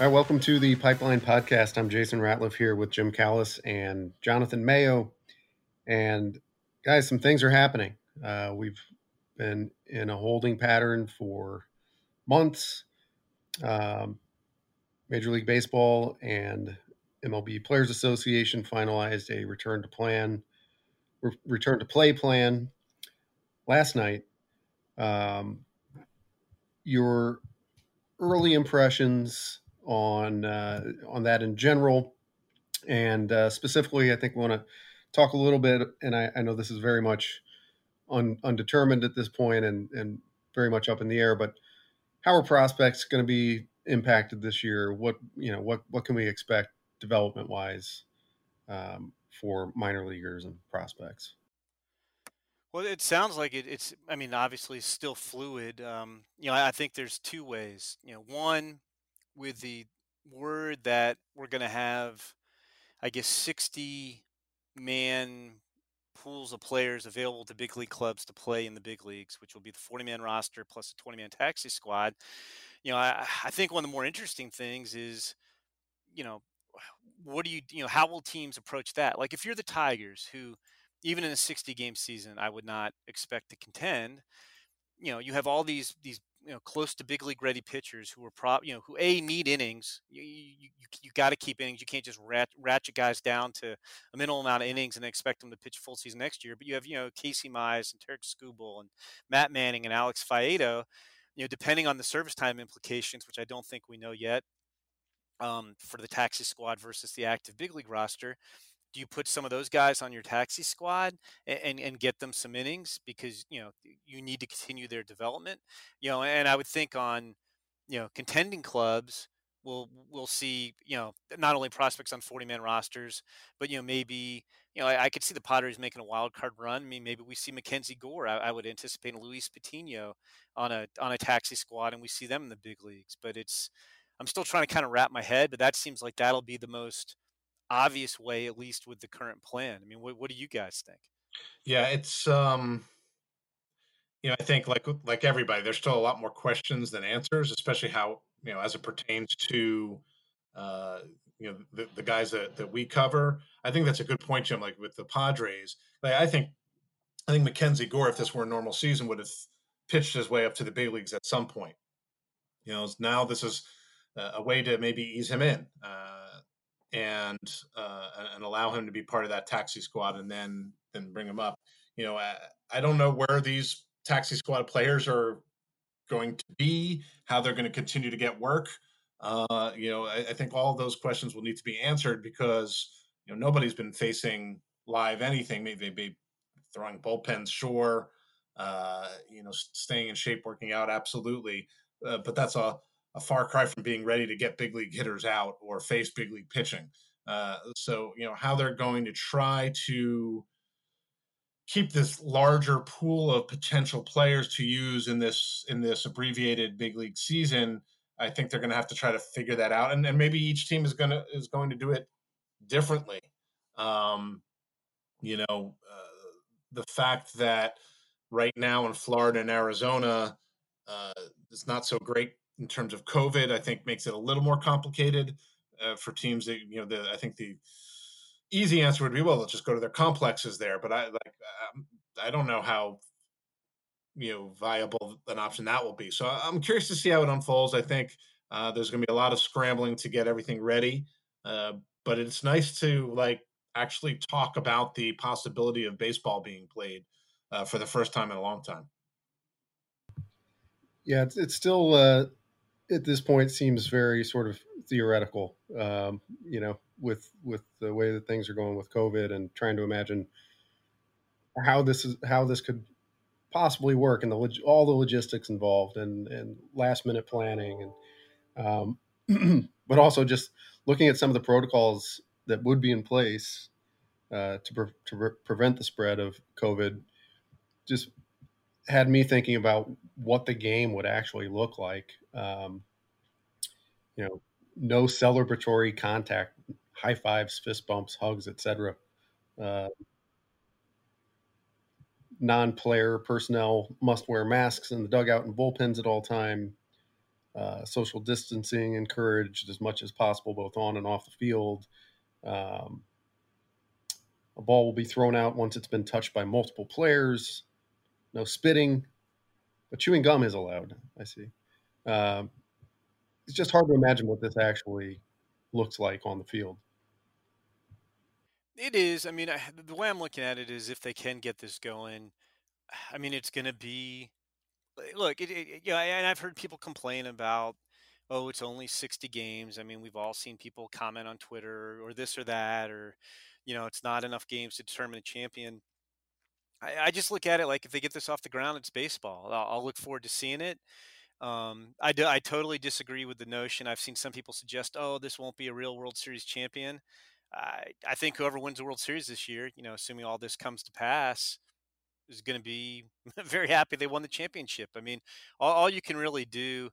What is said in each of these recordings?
All right, welcome to the Pipeline Podcast. I'm Jason Ratliff here with Jim Callis and Jonathan Mayo. And guys, some things are happening. Uh, we've been in a holding pattern for months. Um, Major League Baseball and MLB Players Association finalized a return to plan, re- return to play plan last night. Um, your early impressions on uh, on that in general, and uh, specifically, I think we want to talk a little bit. And I, I know this is very much un, undetermined at this point, and and very much up in the air. But how are prospects going to be impacted this year? What you know, what what can we expect development wise um, for minor leaguers and prospects? Well, it sounds like it, it's. I mean, obviously, still fluid. Um, you know, I think there's two ways. You know, one with the word that we're going to have, I guess, 60 man pools of players available to big league clubs to play in the big leagues, which will be the 40 man roster plus a 20 man taxi squad. You know, I, I think one of the more interesting things is, you know, what do you, you know, how will teams approach that? Like if you're the Tigers, who even in a 60 game season, I would not expect to contend, you know, you have all these, these you know close to big league ready pitchers who are prop you know who a need innings you you, you, got to keep innings you can't just rat, ratchet guys down to a minimal amount of innings and expect them to pitch full season next year but you have you know Casey Mize and Tarik Skubal and Matt Manning and Alex Faedo you know depending on the service time implications which I don't think we know yet um, for the taxi squad versus the active big league roster do you put some of those guys on your taxi squad and, and, and, get them some innings? Because you know you need to continue their development you know and i would think on you know contending clubs we'll we'll see you know not only prospects on 40 man rosters but you know maybe you know I, I, could see the Padres making a wild card run. I mean maybe we see Mackenzie Gore. I, I would anticipate Luis Patino on a on a taxi squad and we see them in the big leagues but it's I'm still trying to kind of wrap my head but that seems like that'll be the most obvious way, at least with the current plan. I mean, what, what do you guys think? Yeah, it's um, you know, I think like like everybody, there's still a lot more questions than answers, especially how you know as it pertains to uh, you know the, the guys that that we cover. I think that's a good point, Jim. Like with the Padres, like I think I think Mackenzie Gore, if this were a normal season, would have pitched his way up to the big leagues at some point. You know, now this is a way to maybe ease him in. Uh, and uh, and allow him to be part of that taxi squad, and then then bring him up. You know, I, I don't know where these taxi squad players are going to be, how they're going to continue to get work. Uh, you know, I, I, think all those questions will need to be answered because you know nobody's been facing live anything. Maybe they be throwing bullpens, sure. Uh, you know, staying in shape, working out, absolutely. Uh, but that's a a far cry from being ready to get big league hitters out or face big league pitching. Uh, so you know how they're going to try to keep this larger pool of potential players to use in this in this abbreviated big league season. I think they're going to have to try to figure that out, and, and maybe each team is going to is going to do it differently. Um, you know, uh, the fact that right now in Florida and Arizona, uh, it's not so great in terms of COVID, I think makes it a little more complicated uh, for teams that you know. The I think the easy answer would be, well, let's just go to their complexes there. But I like um, I don't know how you know viable an option that will be. So I'm curious to see how it unfolds. I think uh, there's going to be a lot of scrambling to get everything ready, uh, but it's nice to like actually talk about the possibility of baseball being played uh, for the first time in a long time. Yeah, it's, it's still uh, at this point seems very sort of theoretical. Um, you know, with with the way that things are going with COVID and trying to imagine how this is how this could possibly work and the log- all the logistics involved and and last minute planning and um, but also just looking at some of the protocols that would be in place uh, to pre- to re- prevent the spread of COVID just had me thinking about what the game would actually look like. Um, you know, no celebratory contact, high fives, fist bumps, hugs, etc. Uh, non-player personnel must wear masks in the dugout and bullpens at all time. uh, social distancing encouraged as much as possible, both on and off the field. Um, a ball will be thrown out once it's been touched by multiple players. No spitting, but chewing gum is allowed. I see. Um, it's just hard to imagine what this actually looks like on the field. It is. I mean, I, the way I'm looking at it is if they can get this going, I mean, it's going to be look, it, it, yeah, and I've heard people complain about, oh, it's only 60 games. I mean, we've all seen people comment on Twitter or this or that, or, you know, it's not enough games to determine a champion. I, I just look at it like if they get this off the ground, it's baseball. I'll, I'll look forward to seeing it. Um, I, do, I totally disagree with the notion. I've seen some people suggest, oh, this won't be a real World Series champion. I, I think whoever wins the World Series this year, you know, assuming all this comes to pass, is going to be very happy they won the championship. I mean, all, all you can really do,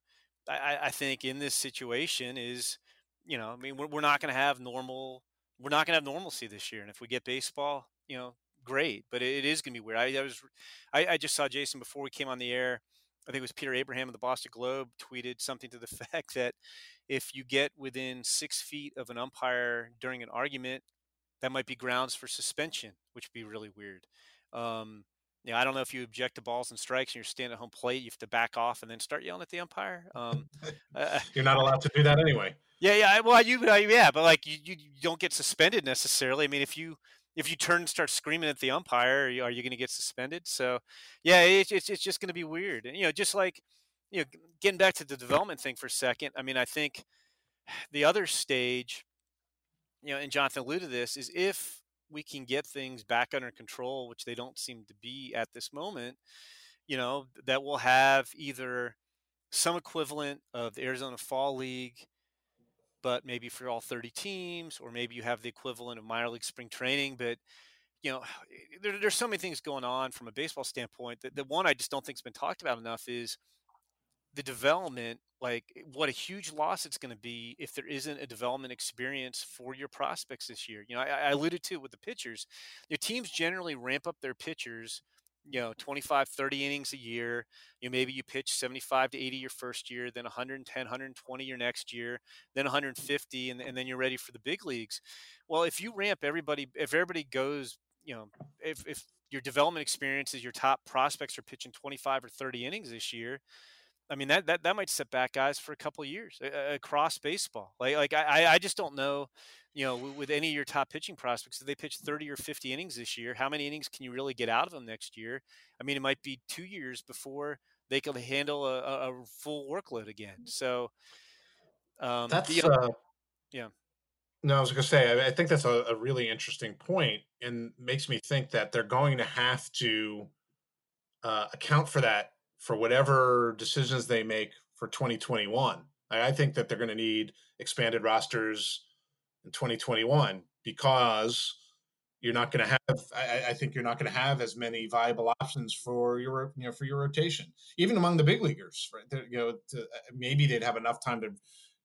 I, I, think, in this situation is, you know, I mean, we're, we're not going to have normal, we're not going to have normalcy this year. And if we get baseball, you know, great. But it, it is going to be weird. I, I was, I, I just saw Jason before we came on the air. I think it was Peter Abraham of the Boston Globe tweeted something to the fact that if you get within six feet of an umpire during an argument, that might be grounds for suspension, which would be really weird. Um, you know, I don't know if you object to balls and strikes and you're standing at home plate, you have to back off and then start yelling at the umpire. Um, uh, you're not allowed to do that anyway. Yeah, yeah. Well, you, yeah, but like you, you don't get suspended necessarily. I mean, if you if you turn and start screaming at the umpire, are you, you going to get suspended? So, yeah, it, it's it's just going to be weird. And you know, just like you know, getting back to the development thing for a second. I mean, I think the other stage, you know, and Jonathan alluded to this, is if we can get things back under control, which they don't seem to be at this moment, you know, that we'll have either some equivalent of the Arizona Fall League, but maybe for all 30 teams, or maybe you have the equivalent of minor league spring training. But, you know, there, there's so many things going on from a baseball standpoint that the one I just don't think has been talked about enough is the development like eh, what a huge loss it's going to be if there isn't a development experience for your prospects this year you know i, I alluded to it with the pitchers your teams generally ramp up their pitchers you know 25 30 innings a year you know, maybe you pitch 75 to 80 your first year then 110 120 your next year then 150 and, and then you're ready for the big leagues well if you ramp everybody if everybody goes you know if, if your development experience is your top prospects are pitching 25 or 30 innings this year I mean that that that might set back guys for a couple years across baseball. Like like I I just don't know, you know, with any of your top pitching prospects, if they pitch thirty or fifty innings this year, how many innings can you really get out of them next year? I mean, it might be two years before they can handle a, a full workload again. So um, that's the, uh, yeah. No, I was going to say, I, I think that's a, a really interesting point and makes me think that they're going to have to uh, account for that for whatever decisions they make for 2021. I, I think that they're going to need expanded rosters in 2021 because you're not going to have. I, I, think you're not going to have as many viable options for your you know for your rotation, even among the big leaguers. Right? You know, to, uh, maybe they'd have enough time to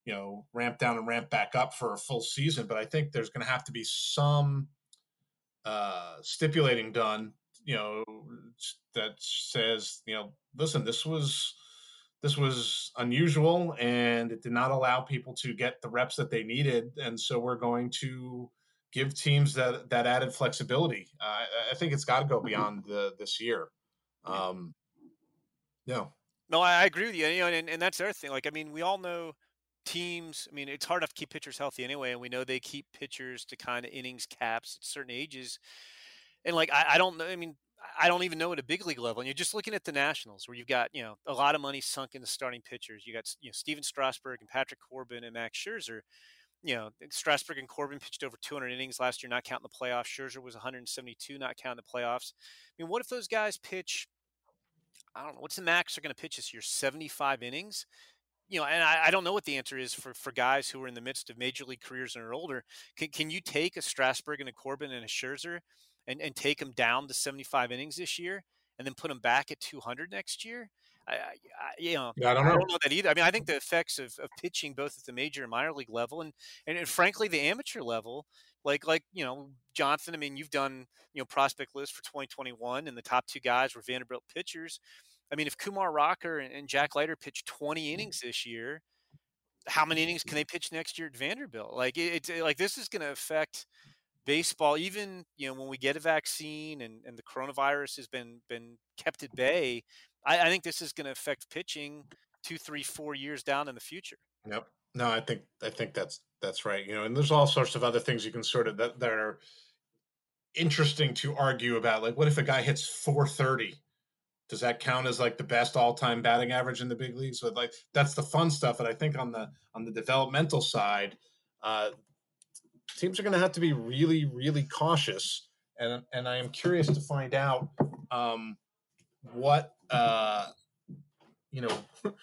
you know ramp down and ramp back up for a full season, but I think there's going to have to be some uh, stipulating done you know that says you know listen this was this was unusual and it did not allow people to get the reps that they needed and so we're going to give teams that that added flexibility uh, i think it's got to go mm-hmm. beyond the this year um yeah no i agree with you, you know, and, and that's the other thing like i mean we all know teams i mean it's hard enough to keep pitchers healthy anyway and we know they keep pitchers to kind of innings caps at certain ages and like I, I don't know. I mean, I don't even know at a big league level. And you're just looking at the Nationals, where you've got you know a lot of money sunk into starting pitchers. You got you know Stephen Strasburg and Patrick Corbin and Max Scherzer. You know Strasburg and Corbin pitched over 200 innings last year, not counting the playoffs. Scherzer was 172, not counting the playoffs. I mean, what if those guys pitch? I don't know. What's the max they're going to pitch this year? 75 innings you know, and I, I, don't know what the answer is for, for guys who are in the midst of major league careers and are older. Can, can you take a Strasburg and a Corbin and a Scherzer and, and take them down to 75 innings this year and then put them back at 200 next year. I, I, you know, yeah, I, don't know. I don't know that either. I mean, I think the effects of, of pitching both at the major and minor league level, and, and, and frankly, the amateur level, like like you know, Jonathan. I mean, you've done you know prospect list for 2021, and the top two guys were Vanderbilt pitchers. I mean, if Kumar Rocker and Jack Leiter pitch 20 mm-hmm. innings this year, how many innings can they pitch next year at Vanderbilt? Like it's it, like this is going to affect baseball. Even you know when we get a vaccine and, and the coronavirus has been been kept at bay, I, I think this is going to affect pitching two, three, four years down in the future. Yep. No, I think I think that's that's right. You know, and there's all sorts of other things you can sort of that, that are interesting to argue about. Like, what if a guy hits 430? Does that count as like the best all-time batting average in the big leagues? But like that's the fun stuff. And I think on the on the developmental side, uh, teams are going to have to be really, really cautious. And and I am curious to find out um, what uh, you know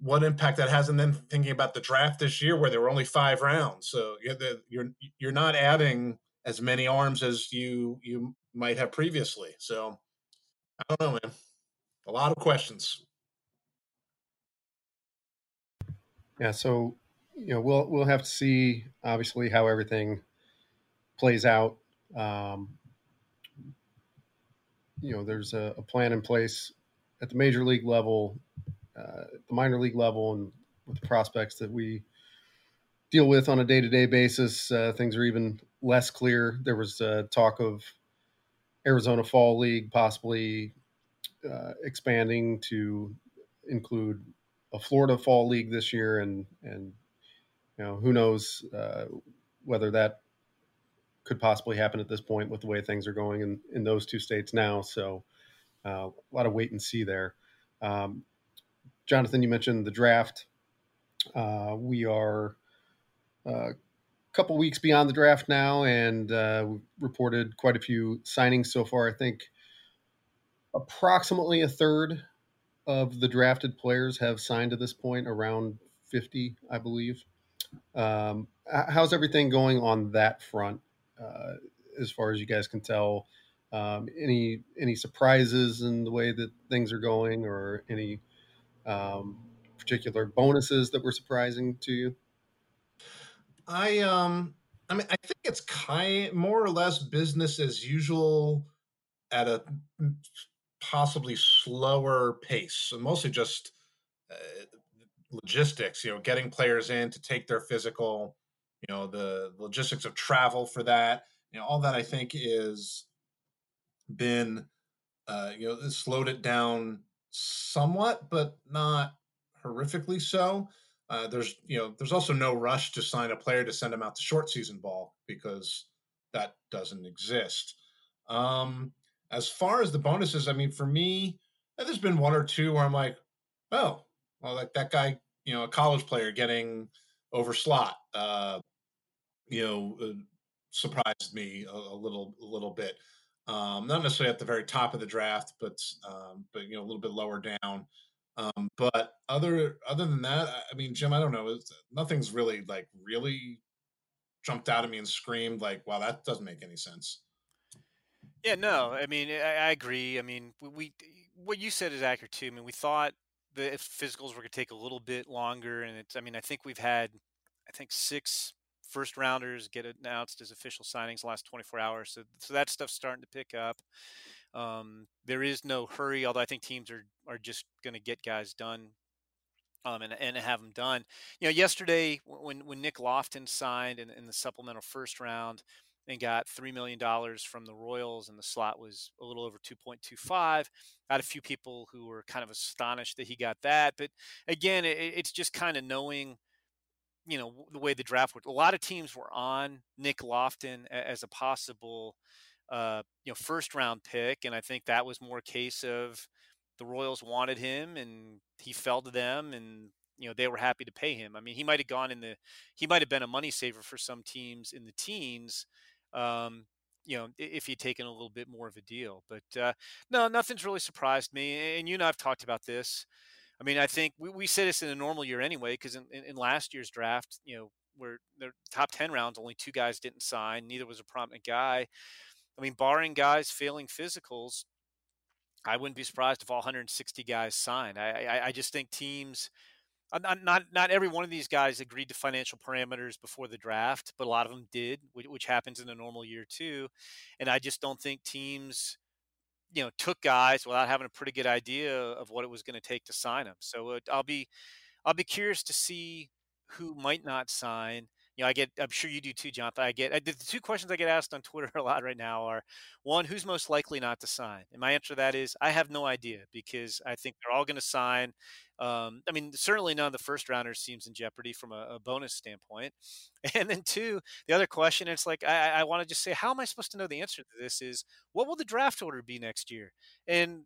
what impact that has. And then thinking about the draft this year, where there were only five rounds, so you're the, you're you're not adding as many arms as you you might have previously. So I don't know, man. A lot of questions. Yeah, so you know we'll we'll have to see obviously how everything plays out. Um, you know, there's a, a, plan in place at the major league level, uh, the minor league level, and with the prospects that we deal with on a day to day basis. Uh, things are even less clear. There was uh, talk of Arizona Fall League possibly uh, expanding to include a Florida Fall League this year, and and you know who knows uh, whether that could possibly happen at this point with the way things are going in, in those two states now. So uh, a lot of wait and see there. Um, Jonathan, you mentioned the draft. Uh, we are uh, a couple weeks beyond the draft now, and uh, we've reported quite a few signings so far. I think approximately a third of the drafted players have signed to this point, around 50, I believe. Um, how's everything going on that front, uh, as far as you guys can tell? Um, any any surprises in the way that things are going, or any um, particular bonuses that were surprising to you? I um I mean I think it's kind more or less business as usual at a possibly slower pace. Mostly just uh, logistics, you know, getting players in to take their physical, you know, the logistics of travel for that, you know, all that I think is been uh, you know, slowed it down somewhat, but not horrifically so. Uh, there's you know there's also no rush to sign a player to send him out to short season ball because that doesn't exist. Um, as far as the bonuses, I mean, for me, there's been one or two where I'm like, oh, well, like that guy, you know, a college player getting over slot, uh, you know, uh, surprised me a, a, little, a little bit. Um, not necessarily at the very top of the draft, but um, but you know, a little bit lower down. Um, but other other than that, I mean, Jim, I don't know. nothing's really like really jumped out at me and screamed like, "Wow, that doesn't make any sense." Yeah, no, I mean, I, I agree. I mean, we, we, what you said is accurate too. I mean, we thought the physicals were going to take a little bit longer, and it's. I mean, I think we've had, I think six first rounders get announced as official signings last 24 hours. So, so that stuff's starting to pick up. Um, there is no hurry, although I think teams are are just going to get guys done um, and, and have them done. You know, yesterday when when Nick Lofton signed in, in the supplemental first round and got three million dollars from the Royals, and the slot was a little over two point two five. I had a few people who were kind of astonished that he got that, but again, it, it's just kind of knowing. You know the way the draft worked. A lot of teams were on Nick Loftin as a possible uh, you know first round pick, and I think that was more a case of the Royals wanted him and he fell to them, and you know they were happy to pay him. I mean, he might have gone in the he might have been a money saver for some teams in the teens. Um, you know, if he'd taken a little bit more of a deal, but uh, no, nothing's really surprised me. And you and I've talked about this. I mean, I think we, we say this in a normal year anyway, because in, in, in, last year's draft, you know, where the top 10 rounds, only two guys didn't sign. Neither was a prominent guy. I mean, barring guys failing physicals, I wouldn't be surprised if all 160 guys signed. I, I, I just think teams, not, not not every one of these guys agreed to financial parameters before the draft, but a lot of them did, which, which happens in a normal year too. And I just don't think teams you know, took guys without having a pretty good idea of what it was going to take to sign them. So uh, I'll be, I'll be curious to see who might not sign you know, I get, I'm sure you do too, Jonathan. I get the two questions I get asked on Twitter a lot right now are one, who's most likely not to sign? And my answer to that is I have no idea because I think they're all going to sign. Um, I mean, certainly none of the first rounders seems in jeopardy from a, a bonus standpoint. And then two, the other question, it's like I, I want to just say, how am I supposed to know the answer to this? Is what will the draft order be next year? And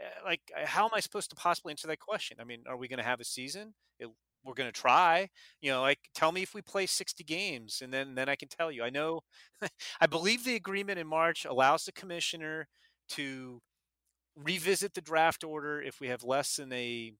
eh, like, how am I supposed to possibly answer that question? I mean, are we going to have a season? It we're going to try you know like tell me if we play 60 games and then then i can tell you. I know i believe the agreement in march allows the commissioner to revisit the draft order if we have less than a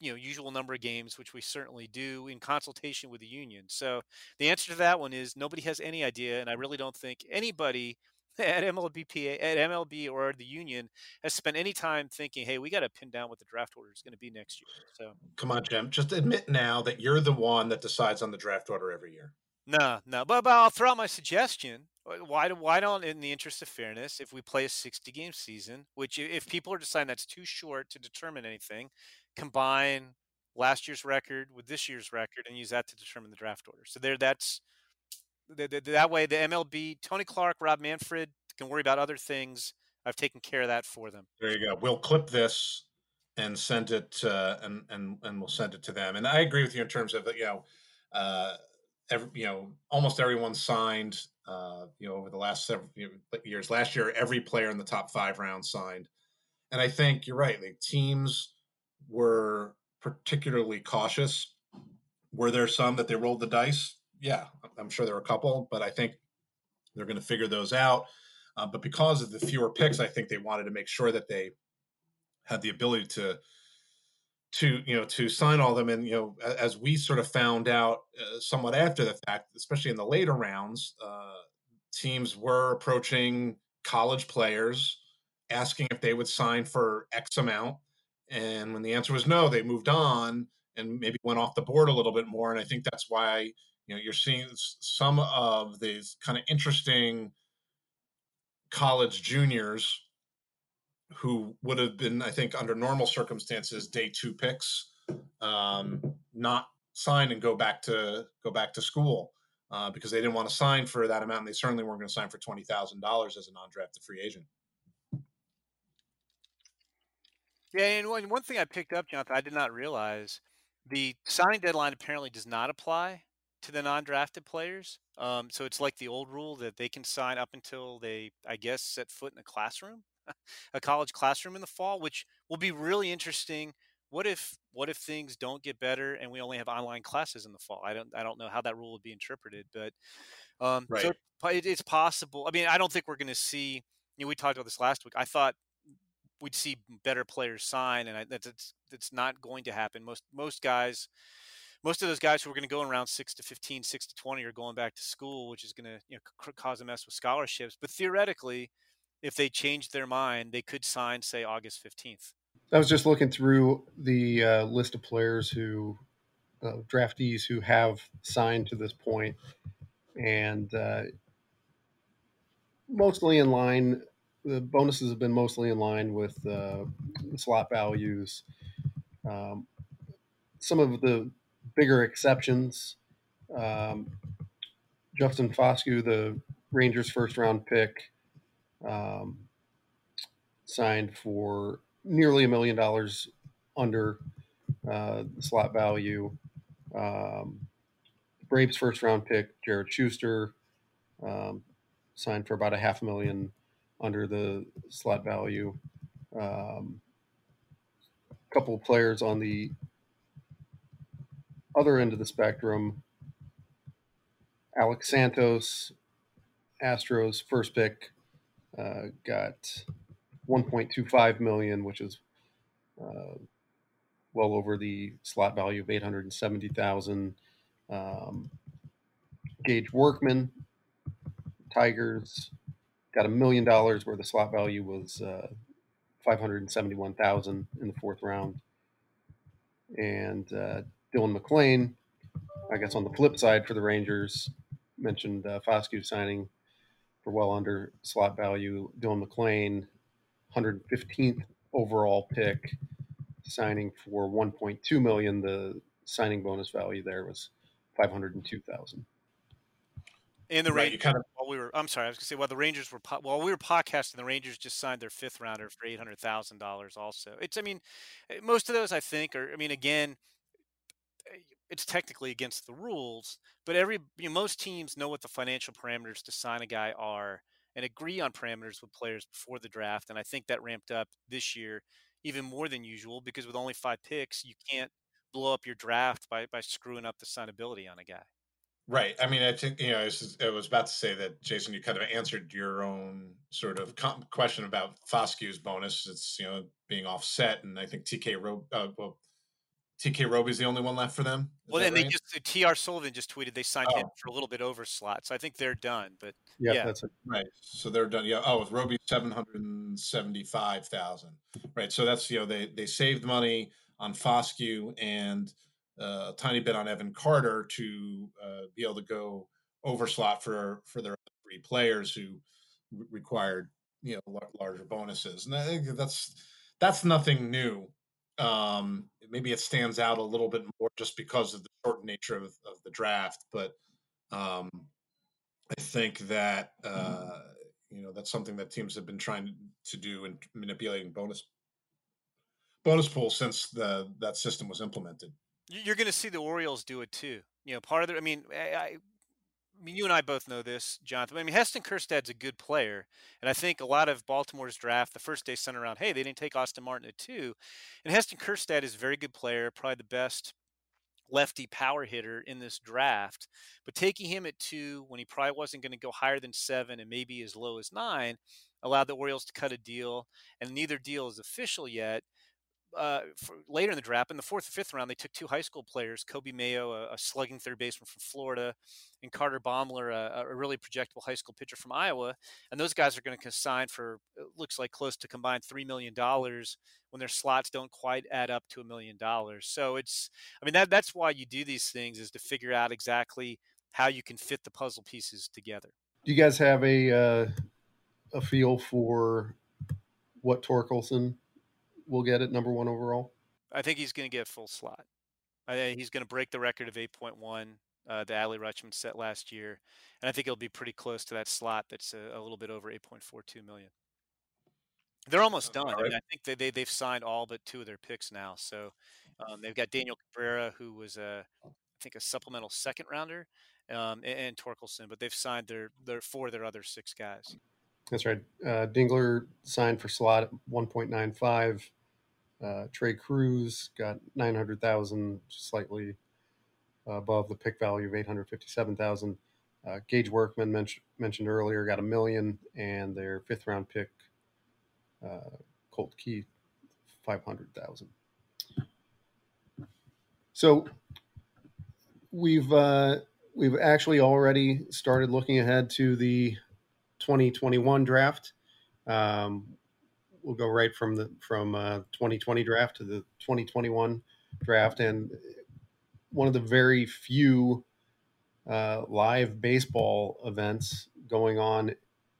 you know usual number of games which we certainly do in consultation with the union. So the answer to that one is nobody has any idea and i really don't think anybody at MLBPA, at MLB or the union has spent any time thinking, "Hey, we got to pin down what the draft order is going to be next year." So, come on, Jim, just admit now that you're the one that decides on the draft order every year. No, no, but, but I'll throw out my suggestion. Why do why don't, in the interest of fairness, if we play a 60 game season, which if people are deciding that's too short to determine anything, combine last year's record with this year's record and use that to determine the draft order. So there, that's that way, the MLB, Tony Clark, Rob Manfred can worry about other things. I've taken care of that for them. There you go. We'll clip this and send it, uh, and and and we'll send it to them. And I agree with you in terms of you know, uh, every, you know, almost everyone signed. Uh, you know, over the last several years. Last year, every player in the top five rounds signed, and I think you're right. The teams were particularly cautious. Were there some that they rolled the dice? Yeah, I'm sure there are a couple, but I think they're going to figure those out. Uh, but because of the fewer picks, I think they wanted to make sure that they had the ability to to you know to sign all of them. And you know as we sort of found out uh, somewhat after the fact especially in the later rounds uh, teams were approaching college players asking if they would sign for x amount. And when the answer was no they moved on and maybe went off the board a little bit more. And i think that's why you know you're seeing some of these kind of interesting college juniors who would have been i think under normal circumstances day two picks um, not sign and go back to go back to school uh, because they didn't want to sign for that amount and they certainly weren't going to sign for $20000 as a non-drafted free agent. Yeah and one, one thing i picked up jonathan i did not realize the signing deadline apparently does not apply to the non-drafted players. Um, so it's like the old rule that they can sign up until they, I guess, set foot in a classroom, a college classroom in the fall, which will be really interesting. What if what if things don't get better and we only have online classes in the fall? I don't I don't know how that rule would be interpreted, but um, right. so it, it's possible. I mean, I don't think we're going to see. You know, we talked about this last week. I thought we'd see better players sign, and I, that's that's not going to happen. Most most guys most of those guys who are going to go in around six to 15, six to 20 are going back to school, which is going to you know, cause a mess with scholarships. But theoretically, if they change their mind, they could sign, say, August 15th. I was just looking through the uh, list of players who, uh, draftees who have signed to this point, and uh, mostly in line. The bonuses have been mostly in line with uh, the slot values. Um, some of the bigger exceptions. Um, Justin Foscue, the Rangers' first round pick, um, signed for nearly a million dollars under uh, the slot value. Um, Braves' first round pick, Jared Shuster, um, signed for about a half a million under the slot value. A um, couple players on the other end of the spectrum, Alex Santos, Astros first pick, uh, got 1.25 million, which is uh, well over the slot value of 870,000. Um, Gage Workman, Tigers, got a million dollars where the slot value was uh, 571,000 in the fourth round. And uh, Dylan MacLean, I guess on the flip side for the Rangers, mentioned uh, Foscue signing for well under slot value. Dylan MacLean, 115th overall pick, signing for 1.2 million. The signing bonus value there was 502,000. And the right, Rangers, kind of, while we were, I'm sorry, I was going to say, while the Rangers were, while we were podcasting, the Rangers just signed their fifth rounder for eight hundred thousand dollars. Also, it's, I mean, most of those I think are, I mean, again, it's technically against the rules, but every, you know, most teams know what the financial parameters to sign a guy are and agree on parameters with players before the draft. And I think that ramped up this year even more than usual because with only five picks, you can't blow up your draft by by screwing up the signability on a guy. Right. I mean, I think you know, I was, about to say that Jason, you kind of answered your own sort of question about Foscue's bonus. It's you know being offset, and I think TK Robe, uh, well, TK Roby is the only one left for them. Is well, then right? they just TR Sullivan just tweeted they signed oh. him for a little bit over slot, so I think they're done. But yeah, yeah. that's it. Right. So they're done. Yeah. Oh, with Roby seven hundred and seventy-five thousand. Right. So that's you know they they saved money on Foscue and uh, a tiny bit on Evan Carter to uh, be able to go over slot for for their three players who re- required you know larger bonuses, and I think that's that's nothing new. Um, maybe it stands out a little bit more just because of the short nature of, of the draft, but um, I think that uh, you know that's something that teams have been trying to do in manipulating bonus bonus pool since the that system was implemented. You're going to see the Orioles do it too. You know, part of the. I mean, I, I mean, you and I both know this, Jonathan. I mean, Heston Kjerstad's a good player, and I think a lot of Baltimore's draft the first day sent around, hey, they didn't take Austin Martin at two, and Heston Kjerstad is a very good player, probably the best lefty power hitter in this draft. But taking him at two when he probably wasn't going to go higher than seven and maybe as low as nine allowed the Orioles to cut a deal, and neither deal is official yet uh, later in the draft, in the fourth or fifth round, they took two high school players, Coby Mayo, a, a slugging third baseman from Florida, and Carter Baumler, a, a, really projectable high school pitcher from Iowa. And those guys are going to sign for, looks like close to combined $3 million when their slots don't quite add up to a million dollars. So it's, I mean, that that's why you do these things is to figure out exactly how you can fit the puzzle pieces together. Do you guys have a, uh, a feel for what Torkelson will get it number one overall? I think he's going to get full slot. I think he's going to break the record of 8.1 uh, the Adley Rutschman set last year, and I think it'll be pretty close to that slot that's a, a little bit over 8.42 million. They're almost done. Right. I, mean, I, think they, they they've signed all but two of their picks now. So um, they've got Daniel Cabrera, who was a I think a supplemental second rounder, um, and, and Torkelson, but they've signed their their four of their other six guys. That's right. Uh, Dingler signed for slot at 1.95. Uh, Trei Cruz got 900,000, slightly above the pick value of 857,000. Uh, Gage Workman men- mentioned earlier got a million, and their fifth round pick, uh, Colt Keith, 500,000. So we've uh, we've actually already started looking ahead to the 2021 draft. Um, we'll go right from the from uh, 2020 draft to the 2021 draft, and one of the very few uh, live baseball events going on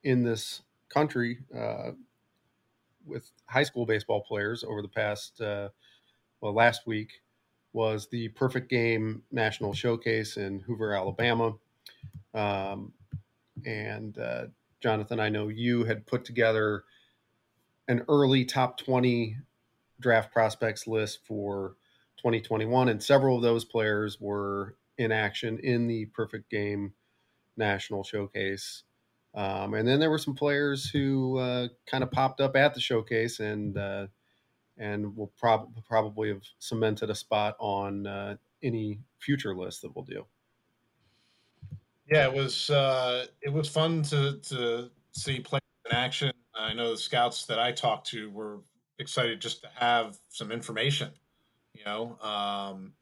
in this country uh, with high school baseball players over the past uh, well last week was the Perfect Game National Showcase in Hoover, Alabama. Um, and uh, Jonathan, I know you had put together an early top 20 draft prospects list for 2021, and several of those players were in action in the Perfect Game National Showcase. Um, and then there were some players who uh, kind of popped up at the showcase and uh, and will prob- probably have cemented a spot on uh, any future list that we'll do. Yeah, it was uh, it was fun to to see players in action. I know the scouts that I talked to were excited just to have some information. You know, um,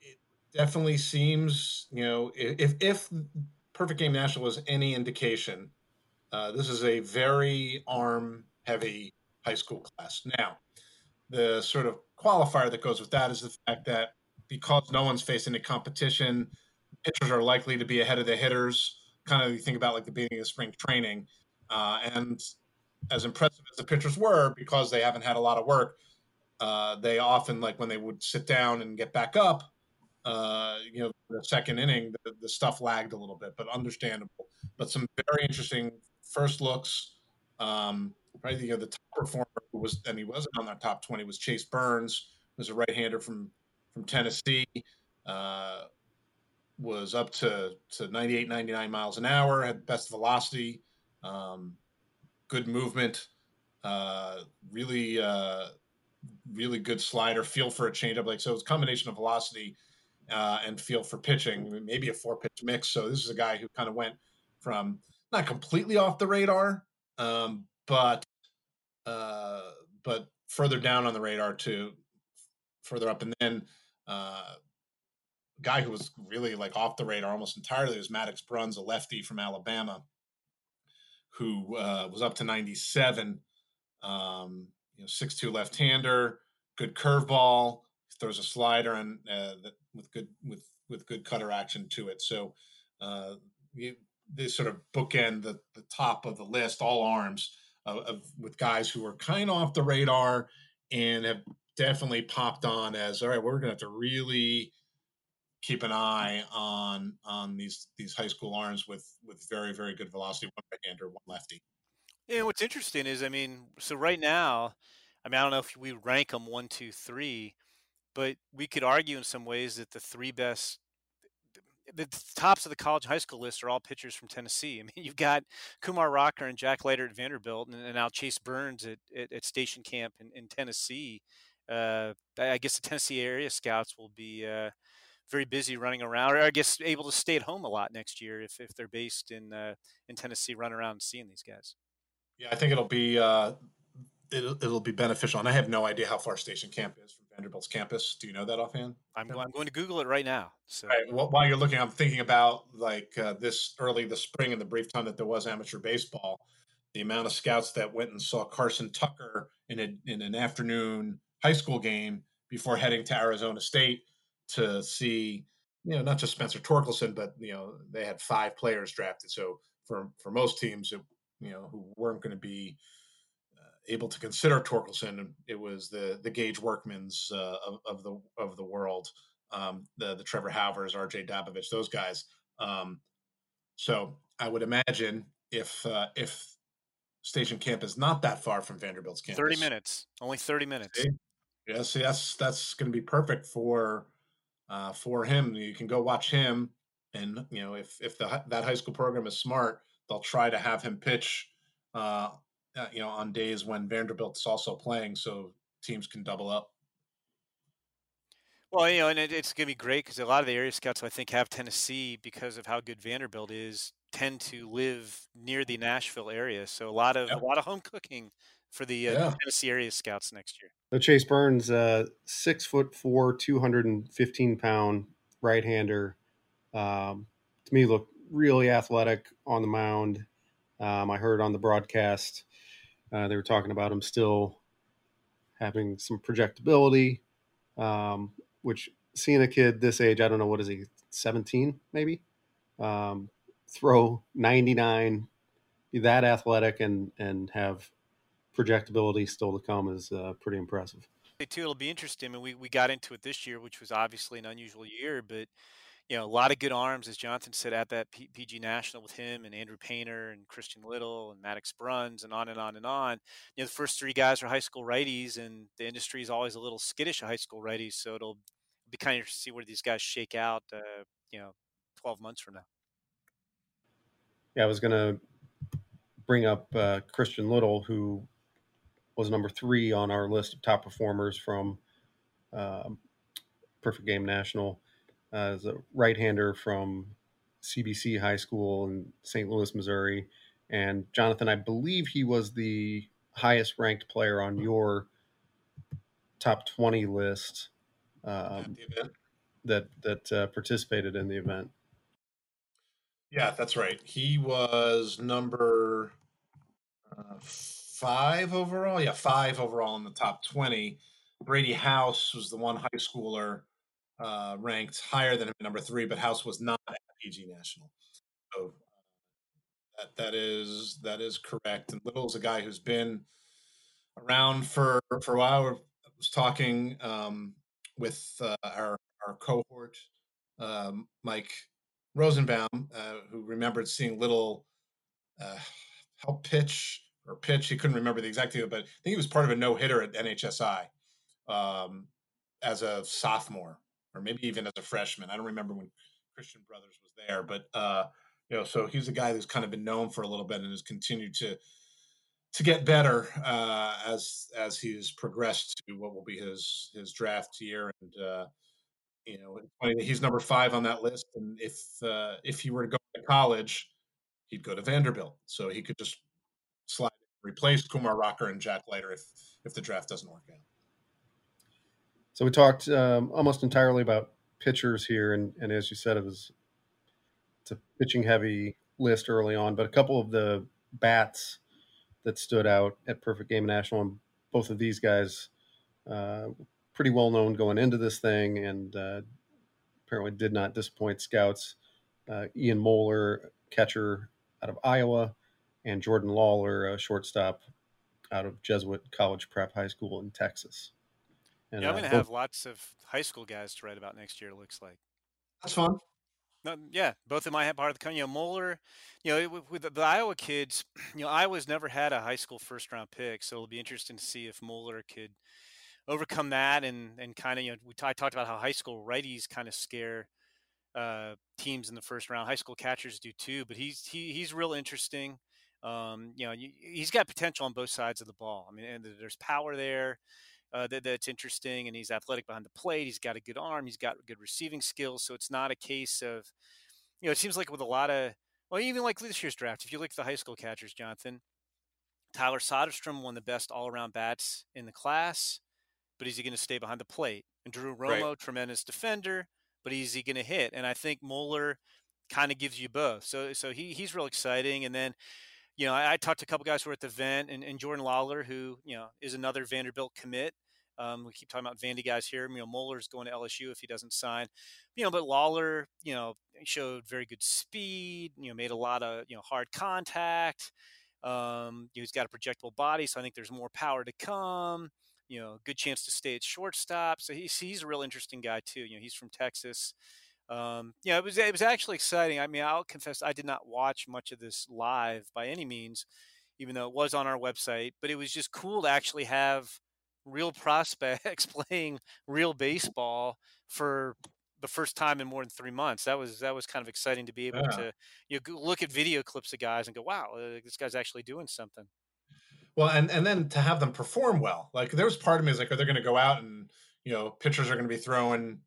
it definitely seems you know if if Perfect Game National was any indication, uh, this is a very arm heavy high school class. Now, the sort of qualifier that goes with that is the fact that because no one's facing any competition pitchers are likely to be ahead of the hitters. Kind of you think about like the beginning of spring training, uh, and as impressive as the pitchers were, because they haven't had a lot of work, uh, they often like when they would sit down and get back up, uh, you know, the second inning, the, the, stuff lagged a little bit, but understandable. But some very interesting first looks. Um, right, you know, the top performer who was, and he wasn't on that top twenty, was Chase Burns, who's a right-hander from from Tennessee. Uh, was up to to 98, 99 miles an hour, had best velocity, um, good movement, uh, really, uh, really good slider, feel for a changeup. Like so, it's combination of velocity uh, and feel for pitching, maybe a four pitch mix. So this is a guy who kind of went from not completely off the radar, um, but uh, but further down on the radar to further up, and then uh, guy who was really like off the radar almost entirely was Maddux Bruns, a lefty from Alabama, who uh, was up to 97. Um, you know, six two left hander, good curveball, throws a slider and uh, with good with with good cutter action to it. So uh, you, they sort of bookend the the top of the list, all arms of, of with guys who are kind of off the radar and have definitely popped on as all right. We're going to have to really keep an eye on on these these high school arms with with very very good velocity, one right hander, one lefty. Yeah, what's interesting is, I mean, so right now, I mean, I don't know if we rank them one, two, three, but we could argue in some ways that the three best the tops of the college high school list are all pitchers from Tennessee. I mean, you've got Kumar Rocker and Jack Leiter at Vanderbilt, and, and now Chase Burns at, at, at Station Camp in, in Tennessee. Uh, I guess the Tennessee area scouts will be uh, very busy running around, or I guess able to stay at home a lot next year if, if they're based in uh, in Tennessee, running around and seeing these guys. Yeah, I think it'll be uh, it'll, it'll be beneficial, and I have no idea how far Station Camp is from Vanderbilt's campus. Do you know that offhand? I'm, I'm going to Google it right now. So right. well, while you're looking, I'm thinking about like uh, this early the spring and the brief time that there was amateur baseball, the amount of scouts that went and saw Carson Tucker in a, in an afternoon high school game before heading to Arizona State to see, you know, not just Spencer Torkelson, but you know, they had five players drafted. So for for most teams, it, you know, who weren't going to be uh, able to consider Torkelson, it was the the Gage Workmans uh, of, of, the of the world, um, the the Trevor Hauvers, R.J. Dabovich, those guys. Um, so I would imagine if uh, if Station Camp is not that far from Vanderbilt's campus, thirty minutes, only thirty minutes. See? Yeah, see, that's that's going to be perfect for uh, for him. You can go watch him, and you know if if the, that high school program is smart, they'll try to have him pitch. Uh, uh, you know, on days when Vanderbilt's also playing, so teams can double up. Well, you know, and it, it's going to be great because a lot of the area scouts I think have Tennessee because of how good Vanderbilt is tend to live near the Nashville area. So a lot of yep. a lot of home cooking for the, uh, yeah. Tennessee area scouts next year. So Chase Burns, uh, six foot four, two hundred and fifteen pound right hander. Um, to me, looked really athletic on the mound. Um, I heard on the broadcast uh, they were talking about him still having some projectability, um, which seeing a kid this age, I don't know what is he, seventeen maybe, um, throw ninety nine, be that athletic and and have projectability still to come is uh, pretty impressive. Too, it'll be interesting. I mean, we, we got into it this year, which was obviously an unusual year, but you know, a lot of good arms, as Jonathan said, at that P- PG National with him and Andrew Painter and Christian Little and Maddux Bruns and on and on and on. You know, the first three guys are high school righties, and the industry is always a little skittish of high school righties, so it'll be kind of to see where these guys shake out. Uh, you know, twelve months from now. Yeah, I was going to bring up uh, Christian Little, who was number three on our list of top performers from um, Perfect Game National uh, as a right-hander from CBC High School in St. Louis, Missouri. And Jonathan, I believe he was the highest ranked player on your top 20 list um, that that uh, participated in the event. Yeah, that's right. He was number uh, five overall. Yeah, five overall in the top 20. Brady House was the one high schooler uh, ranked higher than him, number three, but House was not at PG National. So that that is that is correct. And Little is a guy who's been around for for a while. I was talking um, with uh, our our cohort, um, Mike Rosenbaum, uh, who remembered seeing Little uh, help pitch or pitch. He couldn't remember the exact thing, but I think he was part of a no hitter at NHSI um, as a sophomore, or maybe even as a freshman. I don't remember when Christian Brothers was there, but uh, you know, so he's a guy who's kind of been known for a little bit and has continued to to get better uh, as as he's progressed to what will be his his draft year. And uh, you know, he's number five on that list. And if uh, if he were to go to college, he'd go to Vanderbilt, so he could just slide replace Kumar Rocker and Jack Leiter if if the draft doesn't work out. So we talked um, almost entirely about pitchers here, and, and as you said, it was it's a pitching heavy list early on, but a couple of the bats that stood out at Perfect Game National, and both of these guys uh, pretty well known going into this thing, and uh, apparently did not disappoint scouts. Uh, Ian Moller, catcher out of Iowa, and Jordan Lawlar, a shortstop out of Jesuit College Prep High School in Texas. And, yeah, I'm going to uh, have lots of high school guys to write about next year. It looks like that's fun. No, yeah, both of them I part of the you know Moller, you know with, with the, the, Iowa kids, you know Iowa's never had a high school first round pick, so it'll be interesting to see if Moller could overcome that and and kind of you know we t- I talked about how high school righties kind of scare uh, teams in the first round. High school catchers do too, but he's he, he's real interesting. Um, you know, he's got potential on both sides of the ball. I mean, and there's power there uh, that, that's interesting, and he's athletic behind the plate. He's got a good arm. He's got good receiving skills. So it's not a case of, you know, it seems like with a lot of, well, even like this year's draft, if you look at the high school catchers, Jonathan, Tyler Soderstrom, one of the best all-around bats in the class, but is he going to stay behind the plate? And Drew Romo, right. tremendous defender, but is he going to hit? And I think Moller kind of gives you both. So so he he's real exciting. And then you know, I, I, talked to a couple guys who were at the event, and, and, Jordan Lawlar, who you know is another Vanderbilt commit. Um, we keep talking about Vandy guys here. You know, Moller's going to LSU if he doesn't sign. You know, but Lawlar, you know, showed very good speed. You know, made a lot of you know hard contact. Um, he's got a projectable body, so I think there's more power to come. You know, good chance to stay at shortstop. So he's he's a real interesting guy too. You know, he's from Texas um, yeah, it was it was actually exciting. I mean, I'll confess I did not watch much of this live by any means, even though it was on our website. But it was just cool to actually have real prospects playing real baseball for the first time in more than three months. That was that was kind of exciting to be able yeah. to you know, look at video clips of guys and go, "Wow, uh, this guy's actually doing something." Well, and and then to have them perform well. Like there was part of me is like, are they going to go out and you know pitchers are going to be throwing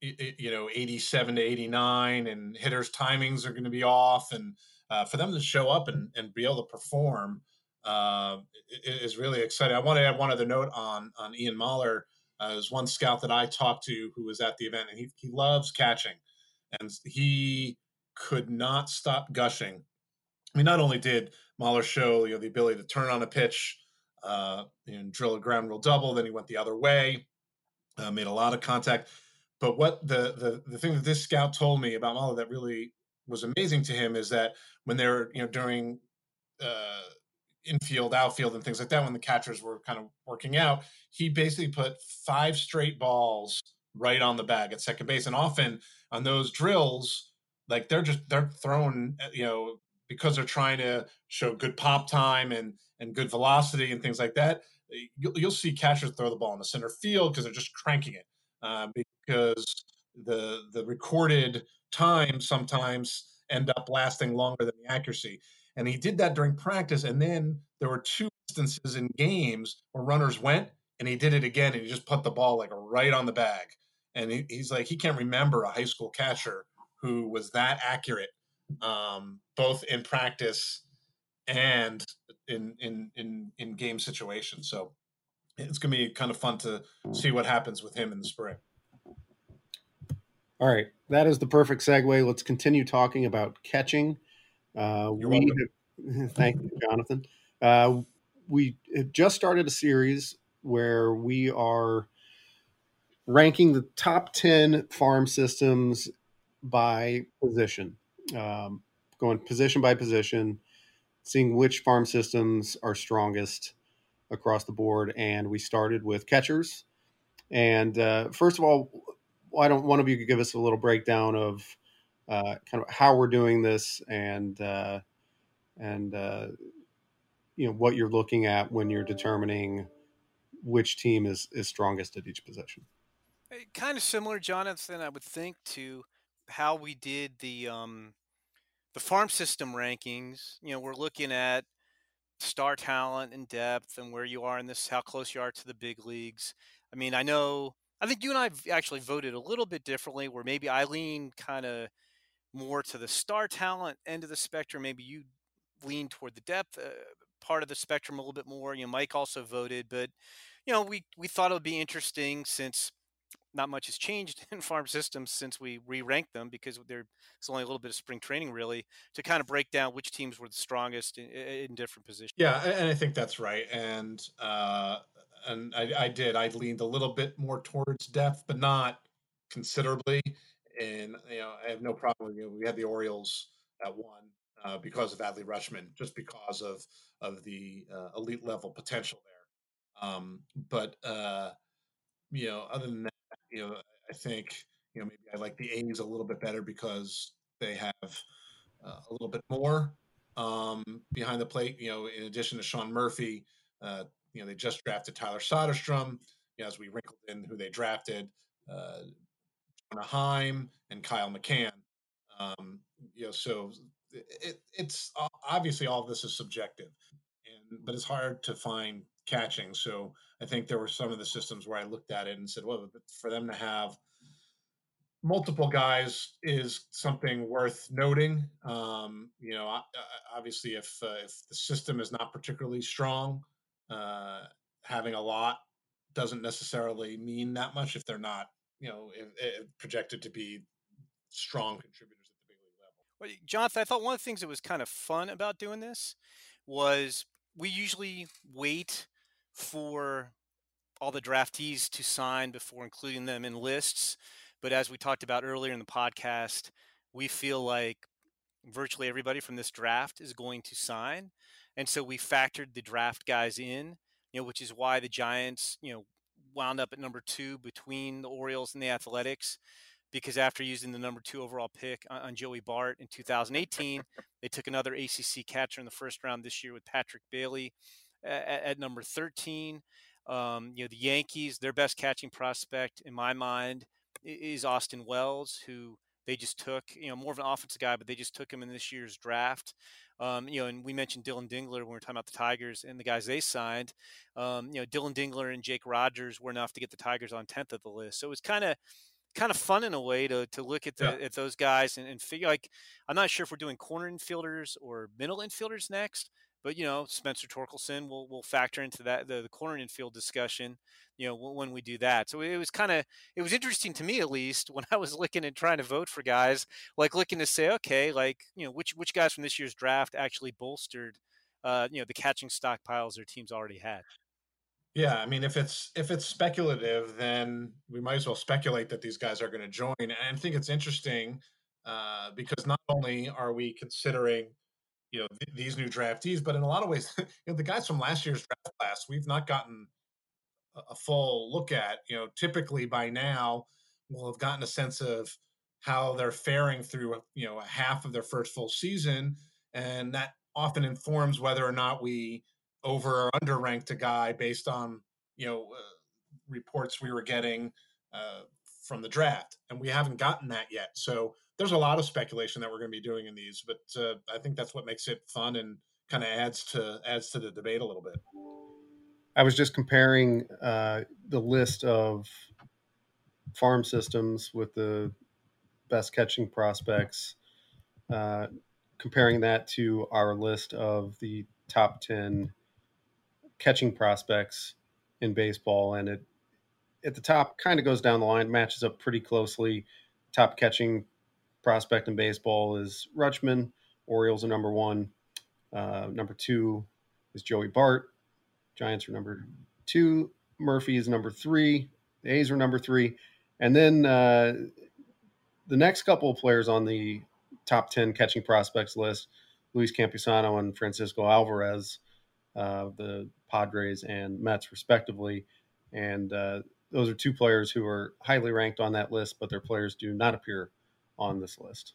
you know 87 to 89 and hitters timings are going to be off and uh, for them to show up and, and be able to perform uh, is really exciting. I want to add one other note on on ian Moller uh, there's one scout that i talked to who was at the event and he, he loves catching and he could not stop gushing. I mean not only did Moller show you know the ability to turn on a pitch uh, and drill a ground rule double then he went the other way uh, made a lot of contact but what the, the the thing that this scout told me about Moller that really was amazing to him is that when they were you know during uh, infield, outfield, and things like that, when the catchers were kind of working out, he basically put five straight balls right on the bag at second base, and often on those drills, like they're just they're thrown, uh, you know, because they're trying to show good pop time and and good velocity and things like that. You'll, you'll see catchers throw the ball in the center field because they're just cranking it. Uh, because the the recorded time sometimes end up lasting longer than the accuracy. And he did that during practice. And then there were two instances in games where runners went and he did it again and he just put the ball like right on the bag. And he, he's like, he can't remember a high school catcher who was that accurate, um, both in practice and in, in, in, in game situations. So it's going to be kind of fun to see what happens with him in the spring. All right, that is the perfect segue. Let's continue talking about catching. Uh, we have, thank you, Jonathan. Uh, we have just started a series where we are ranking the top 10 farm systems by position. Um, going position by position, seeing which farm systems are strongest across the board. And we started with catchers. And uh, first of all, why don't one of you could give us a little breakdown of uh, kind of how we're doing this and uh, and uh, you know what you're looking at when you're determining which team is is strongest at each position. Eh, kind of similar, Jonathan, I would think, to how we did the um, the farm system rankings. You know, we're looking at star talent and depth and where you are in this, how close you are to the big leagues. I mean, I know, I think you and I actually voted a little bit differently, where maybe I lean kind of more to the star talent end of the spectrum. Maybe you lean toward the depth uh, part of the spectrum a little bit more. You know, Mike also voted, but you know, we we thought it would be interesting since not much has changed in farm systems since we re-ranked them because there's only a little bit of spring training really to kind of break down which teams were the strongest in, in different positions. Yeah, and I think that's right. And uh, and I, I, did. I leaned a little bit more towards depth, but not considerably. And you know, I have no problem. You know, we had the Orioles at one uh, because of Adley Rutschman, just because of of the uh, elite level potential there. Um, but uh, you know, other than that, you know, I think you know maybe I like the A's a little bit better because they have uh, a little bit more um, behind the plate. You know, in addition to Sean Murphy, uh, you know they just drafted Tyler Soderstrom. You know, as we wrinkled in who they drafted, uh, Jonah Heim and Kyle McCann. Um, you know, so it, it's obviously all this is subjective, and but it's hard to find catching. So I think there were some of the systems where I looked at it and said, well, for them to have multiple guys is something worth noting. Um, you know, obviously, if uh, if the system is not particularly strong, uh, having a lot doesn't necessarily mean that much if they're not, you know, if, if projected to be strong contributors at the big league level. Well, Jonathan, I thought one of the things that was kind of fun about doing this was we usually wait for all the draftees to sign before including them in lists. But as we talked about earlier in the podcast, we feel like virtually everybody from this draft is going to sign. And so we factored the draft guys in, you know, which is why the Giants, you know, wound up at number two between the Orioles and the Athletics. Because after using the number two overall pick on, Joey Bart in 2018, they took another ACC catcher in the first round this year with Patrick Bailey at, at number 13. Um, you know, the Yankees, their best catching prospect in my mind is Austin Wells, who they just took, you know, more of an offensive guy, but they just took him in this year's draft. Um, you know, and we mentioned Dylan Dingler when we are talking about the Tigers and the guys they signed. Um, you know, Dylan Dingler and Jake Rogers were enough to get the Tigers on 10th of the list. So it was kind of kind of fun in a way to to look at the, yeah. at those guys and, and figure like I'm not sure if we're doing corner infielders or middle infielders next, but you know, Spencer Torkelson will will factor into that the, the corner infield discussion. You know, when we do that. So it was kind of it was interesting to me at least when I was looking and trying to vote for guys, like looking to say, okay, like you know, which which guys from this year's draft actually bolstered, uh, you know, the catching stockpiles their teams already had. Yeah, I mean, if it's if it's speculative, then we might as well speculate that these guys are going to join. And I think it's interesting uh, because not only are we considering you know th- these new draftees. But in a lot of ways, you know, the guys from last year's draft class, we've not gotten a, a full look at. You know, typically by now we'll have gotten a sense of how they're faring through you know a half of their first full season, and that often informs whether or not we over or under ranked a guy based on you know uh, reports we were getting uh, from the draft, and we haven't gotten that yet. So there's a lot of speculation that we're going to be doing in these, but uh, I think that's what makes it fun and kind of adds to adds to the debate a little bit. I was just comparing uh, the list of farm systems with the best catching prospects, uh, comparing that to our list of the top ten catching prospects in baseball, and it at the top kind of goes down the line, matches up pretty closely. Top catching prospect in baseball is Rutschman. Orioles are number one. Uh, number two is Joey Bart. Giants are number two. Murphy is number three. The A's are number three. And then uh, the next couple of players on the top 10 catching prospects list Luis Campusano and Francisco Alvarez, uh, the Padres and Mets, respectively. And uh, those are two players who are highly ranked on that list, but their players do not appear on this list.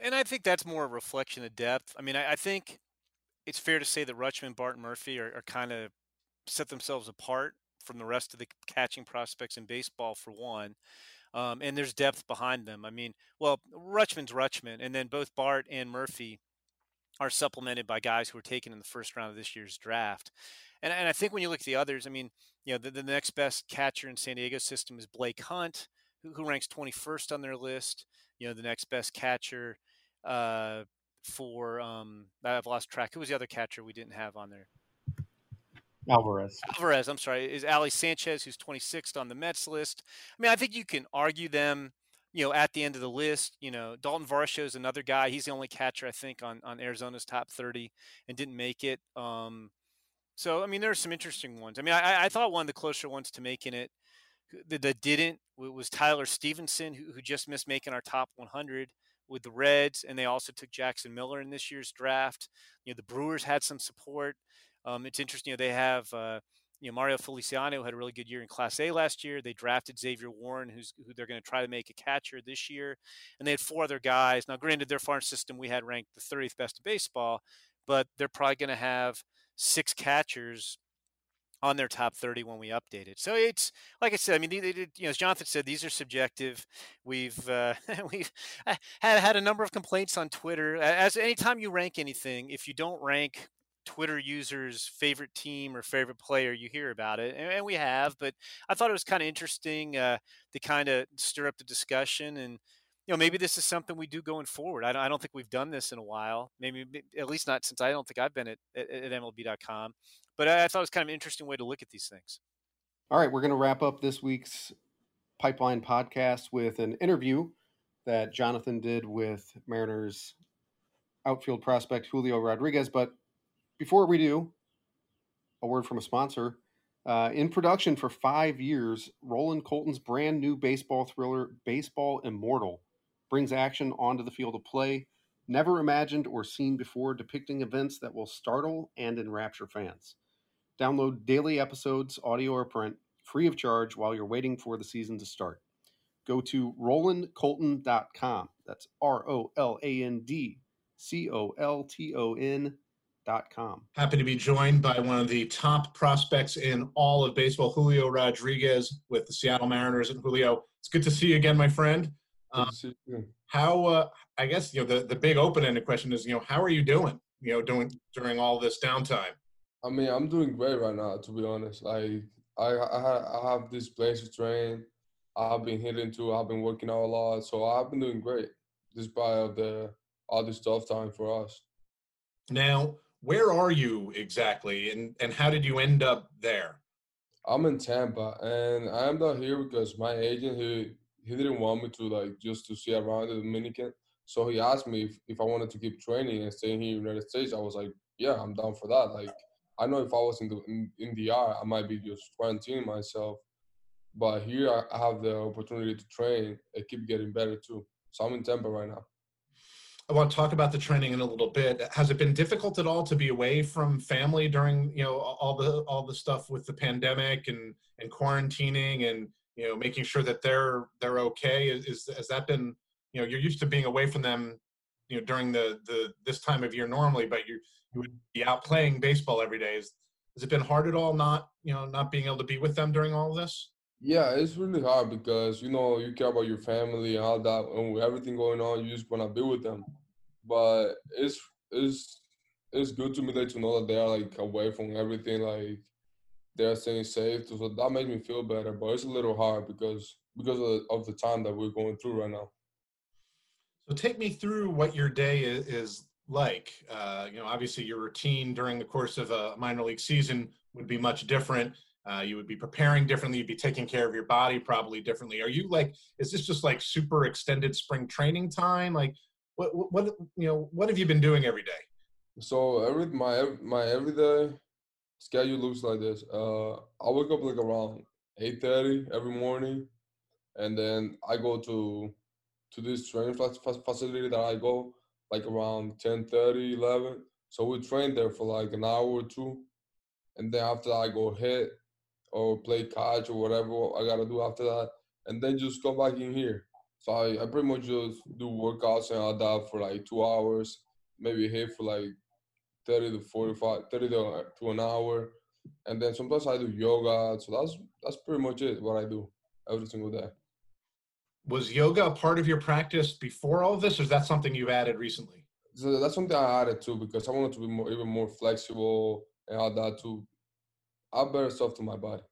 And I think that's more a reflection of depth. I mean, I, I think it's fair to say that Rutschman, Bart, and Murphy are, are kind of set themselves apart from the rest of the catching prospects in baseball, for one. Um, and there's depth behind them. I mean, well, Rutschman's Rutschman, and then both Bart and Murphy are supplemented by guys who were taken in the first round of this year's draft. And, and I think when you look at the others, I mean, you know, the, the next best catcher in San Diego system is Blake Hunt, who, who ranks 21st on their list. You know, the next best catcher uh, for um, I've lost track. Who was the other catcher we didn't have on there? Alvarez. Alvarez, I'm sorry, is Ali Sanchez, who's 26th on the Mets list. I mean, I think you can argue them, you know, at the end of the list. You know, Dalton Varsho is another guy. He's the only catcher I think on on Arizona's top 30 and didn't make it. Um, so I mean, there are some interesting ones. I mean, I, I thought one of the closer ones to making it that, didn't was Tyler Stephenson, who, who just missed making our top 100 with the Reds, and they also took Jackson Miller in this year's draft. You know, the Brewers had some support. Um, it's interesting. You know, they have uh, you know Mario Feliciano had a really good year in Class A last year. They drafted Zavier Warren, who's who they're going to try to make a catcher this year, and they had four other guys. Now, granted, their farm system we had ranked the 30th best in baseball, but they're probably going to have six catchers on their top 30 when we update it. So it's like I said. I mean, they, they, you know, as Jonathan said, these are subjective. We've uh, we've had had a number of complaints on Twitter. As anytime you rank anything, if you don't rank Twitter users' favorite team or favorite player, you hear about it, and, and we have. But I thought it was kind of interesting uh, to kind of stir up the discussion, and you know, maybe this is something we do going forward. I don't, I don't think we've done this in a while. Maybe at least not since I don't think I've been at, at, at MLB.com. But I, I thought it was kind of an interesting way to look at these things. All right, we're going to wrap up this week's Pipeline podcast with an interview that Jonathan did with Mariners outfield prospect Julio Rodriguez. But before we do, a word from a sponsor. Uh, in production for five years, Roland Colton's brand new baseball thriller, Baseball Immortal, brings action onto the field of play, never imagined or seen before, depicting events that will startle and enrapture fans. Download daily episodes, audio or print, free of charge while you're waiting for the season to start. Go to rolandcolton.com. That's R O L A N D C O L T O N Happy to be joined by one of the top prospects in all of baseball, Julio Rodriguez with the Seattle Mariners. And Julio, it's good to see you again, my friend. Um, how, uh, I guess, you know, the, the big open-ended question is, you know, how are you doing, you know, doing during all this downtime? I mean, I'm doing great right now, to be honest. Like, I, I, I have this place to train. I've been hitting too. I've been working out a lot. So I've been doing great despite all the, all this tough time for us. Now, where are you exactly and, and how did you end up there? I'm in Tampa and I am not here because my agent he he didn't want me to like just to see around the Dominican. So he asked me if, if I wanted to keep training and staying here in the United States. I was like, yeah, I'm down for that. Like I know if I was in the in, in the R, I might be just quarantining myself. But here I, have the opportunity to train and keep getting better too. So I'm in Tampa right now. I want to talk about the training in a little bit. Has it been difficult at all to be away from family during you know all the all the stuff with the pandemic and and quarantining and you know making sure that they're they're okay? Is, is has that been you know you're used to being away from them you know during the the this time of year normally, but you you would be out playing baseball every day. Is, has it been hard at all not you know not being able to be with them during all of this? Yeah, it's really hard because you know you care about your family and all that, and everything going on, you just wanna be with them. But it's it's it's good to me that to know that they are like away from everything, like they're staying safe. So that makes me feel better. But it's a little hard because because of, of the time that we're going through right now. So take me through what your day is, is like. Uh, you know, obviously your routine during the course of a minor league season would be much different. Uh, you would be preparing differently. You'd be taking care of your body probably differently. Are you like? Is this just like super extended spring training time? Like, what what you know? What have you been doing every day? So every my my everyday schedule looks like this. Uh, I wake up like around eight thirty every morning, and then I go to to this training facility that I go like around 10, 30, 11. So we train there for like an hour or two. And then after that, I go hit or play catch or whatever I got to do after that. And then just come back in here. So I, I pretty much just do workouts and all that for like two hours, maybe hit for like 30 to 45, 30 to, to an hour. And then sometimes I do yoga. So that's that's pretty much it, what I do every single day. Was yoga a part of your practice before all of this, or is that something you've added recently? So that's something I added too because I wanted to be more, even more flexible and add that to add better stuff to my body.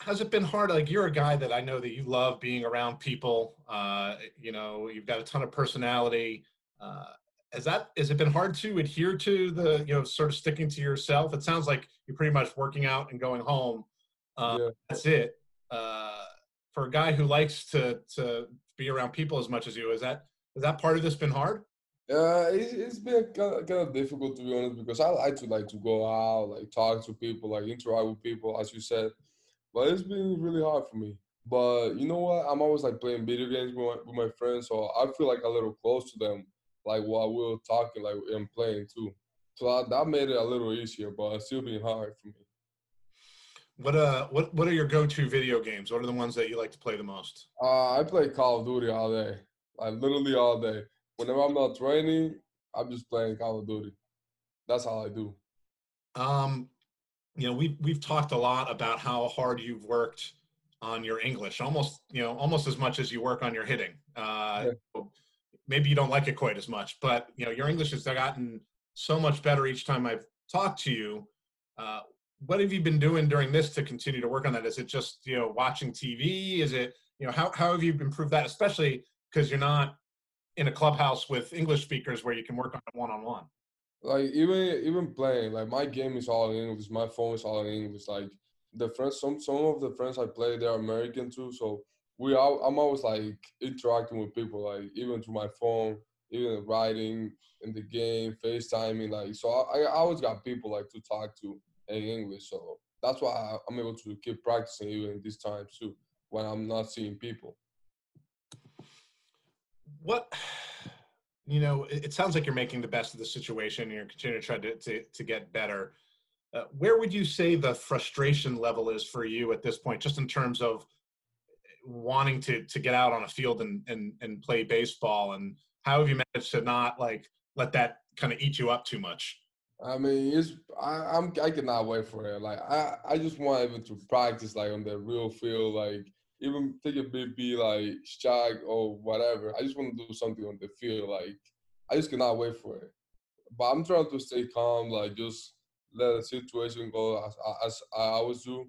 Has it been hard? Like you're a guy that I know that you love being around people. Uh, you know, you've got a ton of personality. Uh, has that has it been hard to adhere to the you know sort of sticking to yourself? It sounds like you're pretty much working out and going home. Uh, yeah. That's it. Uh, for a guy who likes to to be around people as much as you, is that is that part of this been hard? Uh, it's, it's been kind of, kind of difficult to be honest because I like to like to go out, like talk to people, like interact with people, as you said. But it's been really hard for me. But you know what? I'm always like playing video games with my, with my friends, so I feel like a little close to them like while we were talking, like and playing too. So I, that made it a little easier, but it's still been hard for me. What uh, what what are your go-to video games? What are the ones that you like to play the most? Uh, I play Call of Duty all day, like literally all day. Whenever I'm not training, I'm just playing Call of Duty. That's all I do. Um, you know, we've we've talked a lot about how hard you've worked on your English, almost you know, almost as much as you work on your hitting. Uh, yeah maybe you don't like it quite as much, but you know your English has gotten so much better each time I've talked to you. Uh, what have you been doing during this to continue to work on that? Is it just you know watching TV? Is it you know how how have you improved that? Especially because you're not in a clubhouse with English speakers where you can work on it one on one. Like even even playing, like my game is all in English. My phone is all in English. Like the friends, some some of the friends I play, they're American too. So we all, I'm always like interacting with people, like even through my phone, even writing in the game, FaceTiming, like so I, I always got people like to talk to in English. So that's why I'm able to keep practicing even in this time too when I'm not seeing people. What you know, it, it sounds like you're making the best of the situation and you're continuing to try to, to, to get better. Uh, where would you say the frustration level is for you at this point, just in terms of wanting to to get out on a field and and and play baseball and how have you managed to not like let that kind of eat you up too much? I mean it's I, i'm i cannot wait for it. Like i i just want even to practice like on the real field like even take a big be like shag or whatever. I just want to do something on the field like i just cannot wait for it. But i'm trying to stay calm like just let the situation go as, as i always do.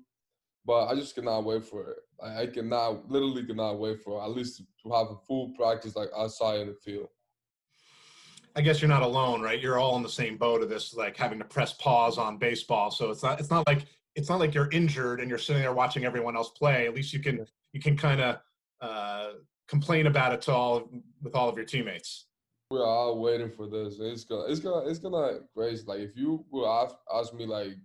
But I just cannot wait for it. I, I cannot, literally cannot wait for at least to have a full practice like outside in the field. I guess you're not alone, right? You're all in the same boat of this, like having to press pause on baseball. So it's not, it's not like it's not like you're injured and you're sitting there watching everyone else play. At least you can, you can kind of uh, complain about it to all with all of your teammates. We're all waiting for this. It's gonna, it's gonna, it's gonna crazy. Like if you would ask, ask me like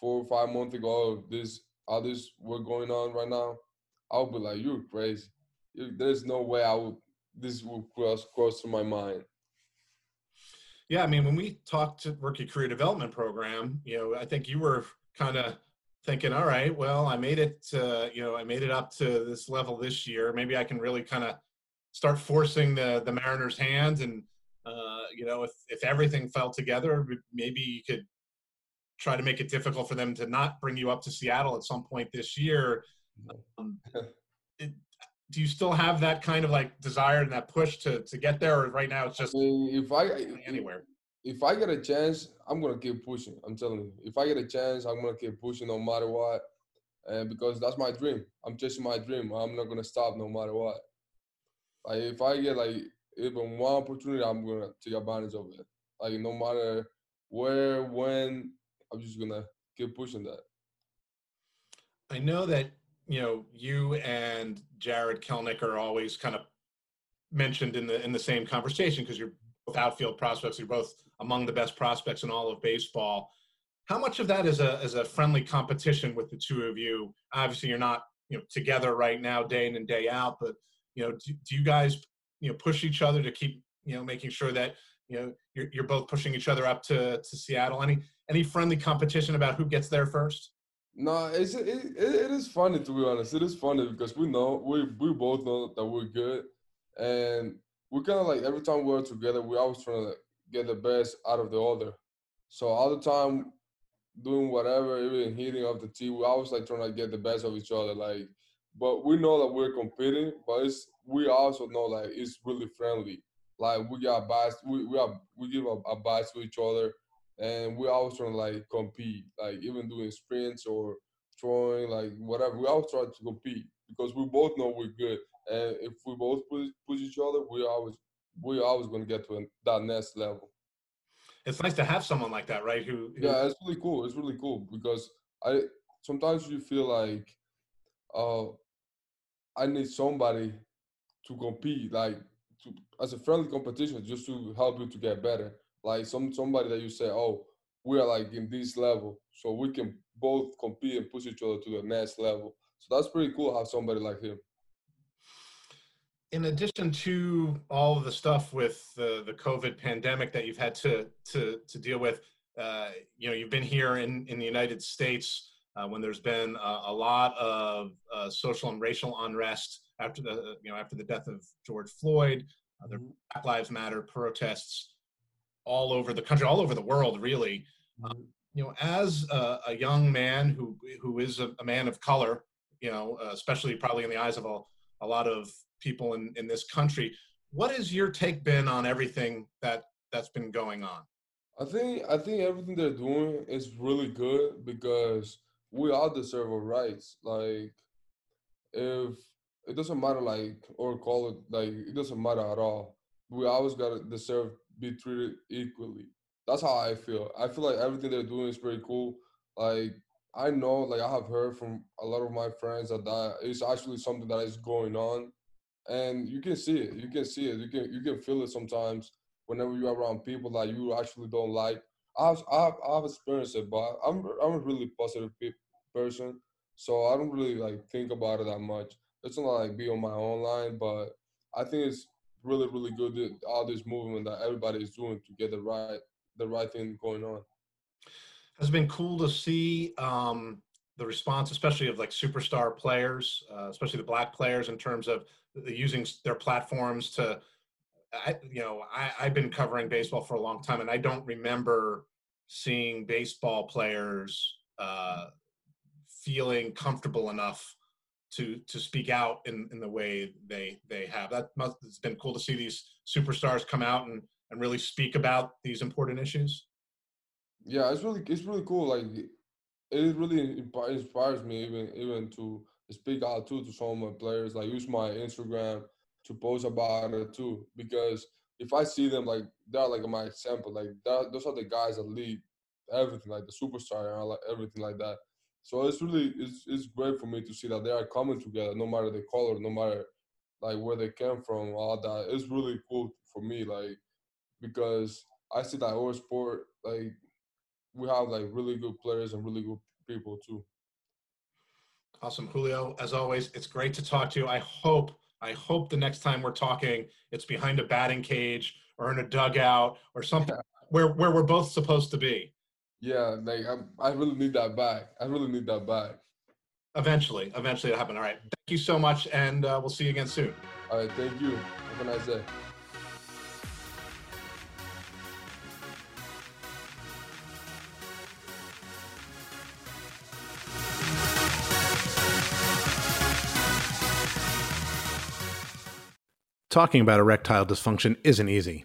four or five months ago, this this work going on right now, I would be like, "You're crazy. There's no way I would. This would cross cross through my mind." Yeah, I mean, when we talked to Rookie Career Development Program, you know, I think you were kind of thinking, "All right, well, I made it. Uh, you know, I made it up to this level this year. Maybe I can really kind of start forcing the the Mariners' hands and." Uh, you know, if if everything fell together, maybe you could try to make it difficult for them to not bring you up to Seattle at some point this year. Um, it, do you still have that kind of like desire and that push to to get there, or right now it's just I mean, if I anywhere? If I get a chance, I'm gonna keep pushing. I'm telling you, if I get a chance, I'm gonna keep pushing no matter what, and because that's my dream. I'm chasing my dream. I'm not gonna stop no matter what. Like if I get like even one opportunity, I'm gonna take advantage of it. Like no matter where, when, I'm just gonna keep pushing that. I know that you know you and Jarred Kelenic are always kind of mentioned in the in the same conversation because you're both outfield prospects. You're both among the best prospects in all of baseball. How much of that is a is a friendly competition with the two of you? Obviously, you're not you know together right now, day in and day out. But you know, do, do you guys you know push each other to keep you know making sure that you know you're, you're both pushing each other up to to Seattle? Any any friendly competition about who gets there first? No, it's it, it, is funny to be honest. It is funny because we know we we both know that we're good, and we kind of like every time we're together, we always trying to get the best out of the other. So all the time doing whatever, even hitting off the tee, we always like trying to get the best of each other. Like, but we know that we're competing, but it's we also know like it's really friendly. Like we got bias, we we we give a, a bias to each other, and we always trying to like compete. Like even doing sprints or throwing, like whatever, we always try to compete because we both know we're good. And if we both push, push each other, we always we always going to get to that next level. It's nice to have someone like that, right? Who, who, yeah, it's really cool. It's really cool because I sometimes you feel like uh I need somebody to compete, like to as a friendly competition, just to help you to get better. Like some somebody that you say, oh, we are like in this level, so we can both compete and push each other to the next level. So that's pretty cool. To have somebody like him in addition to all of the stuff with the, the COVID pandemic that you've had to to, to deal with, uh, you know, you've been here in, in the United States uh, when there's been a, a lot of uh, social and racial unrest after the you know after the death of George Floyd, uh, the mm-hmm. Black Lives Matter protests all over the country, all over the world, really. Mm-hmm. you know, as a, a, young man who who is a, a man of color, you know, especially probably in the eyes of a, a lot of people in, in this country. What has your take been on everything that that's been going on? I think I think everything they're doing is really good because we all deserve our rights. Like if it doesn't matter like or call it like it doesn't matter at all. We always gotta deserve be treated equally. That's how I feel. I feel like everything they're doing is pretty cool. Like I know, like I have heard from a lot of my friends that that is actually something that is going on and you can see it. You can see it. You can you can feel it sometimes whenever you're around people that you actually don't like. I've I've, I've experienced it, but I'm I'm a really positive person, so I don't really like think about it that much. It's not like be on my own line, but I think it's really really good that all this movement that everybody is doing to get the right the right thing going on. Has been cool to see um, the response, especially of like superstar players, uh, especially the black players, in terms of using their platforms to I, you know I, i've been covering baseball for a long time and i don't remember seeing baseball players uh, feeling comfortable enough to to speak out in, in the way they they have that must it's been cool to see these superstars come out and and really speak about these important issues yeah it's really it's really cool like it really inspires me even even to speak out too to some of my players. Like use my Instagram to post about it too, because if I see them like they're like my example, like that, those are the guys that lead everything, like the superstar and all, everything like that. So it's really it's it's great for me to see that they are coming together, no matter the color, no matter like where they came from, all that. It's really cool for me, like because I see that our sport, like we have like really good players and really good people too. Awesome, Julio. As always, it's great to talk to you. I hope, I hope the next time we're talking, it's behind a batting cage or in a dugout or something where where we're both supposed to be. Yeah, like I, I really need that back. I really need that back. Eventually, eventually it'll happen. All right. Thank you so much, and uh, we'll see you again soon. All right. Thank you. Have a nice day. Talking about erectile dysfunction isn't easy.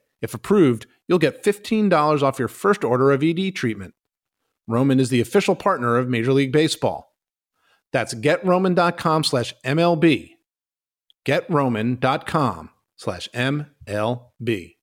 If approved, you'll get $15 off your first order of ED treatment. Roman is the official partner of Major League Baseball. That's getroman.com slash MLB. Getroman.com slash MLB.